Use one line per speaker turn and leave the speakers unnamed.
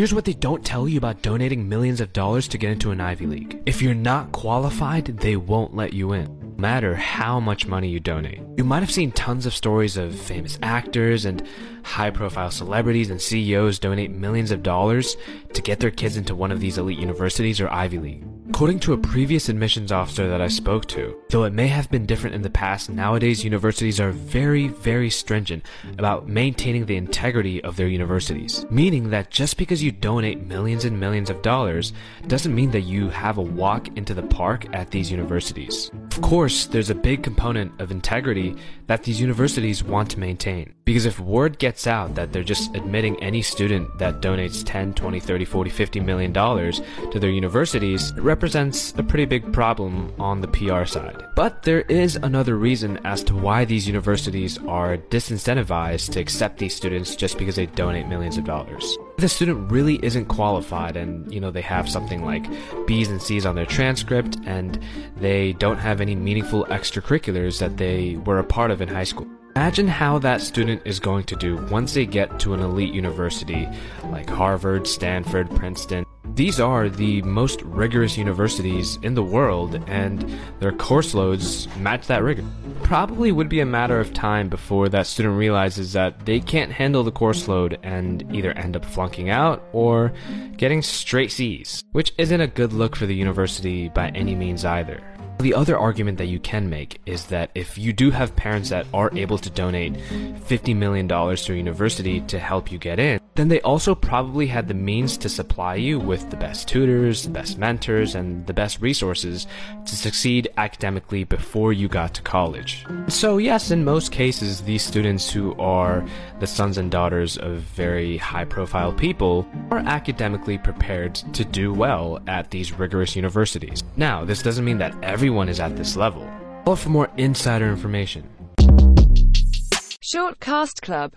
Here's what they don't tell you about donating millions of dollars to get into an Ivy League. If you're not qualified, they won't let you in no matter how much money you donate. You might have seen tons of stories of famous actors and high profile celebrities and CEOs donate millions of dollars to get their kids into one of these elite universities or Ivy League. According to a previous admissions officer that I spoke to, though it may have been different in the past, nowadays universities are very, very stringent about maintaining the integrity of their universities. Meaning that just because you donate millions and millions of dollars doesn't mean that you have a walk into the park at these universities. Of course, there's a big component of integrity that these universities want to maintain. Because if word gets out that they're just admitting any student that donates 10, 20, 30, 40, 50 million dollars to their universities, it represents a pretty big problem on the PR side. But there is another reason as to why these universities are disincentivized to accept these students just because they donate millions of dollars. The student really isn't qualified and, you know, they have something like B's and C's on their transcript and they don't have any meaningful extracurriculars that they were a part of in high school. Imagine how that student is going to do once they get to an elite university like Harvard, Stanford, Princeton. These are the most rigorous universities in the world, and their course loads match that rigor. Probably would be a matter of time before that student realizes that they can't handle the course load and either end up flunking out or getting straight C's, which isn't a good look for the university by any means either. The other argument that you can make is that if you do have parents that are able to donate $50 million to a university to help you get in, then they also probably had the means to supply you with the best tutors, the best mentors, and the best resources to succeed academically before you got to college. So, yes, in most cases, these students who are the sons and daughters of very high profile people are academically prepared to do well at these rigorous universities. Now, this doesn't mean that everyone is at this level. But for more insider information,
Shortcast Club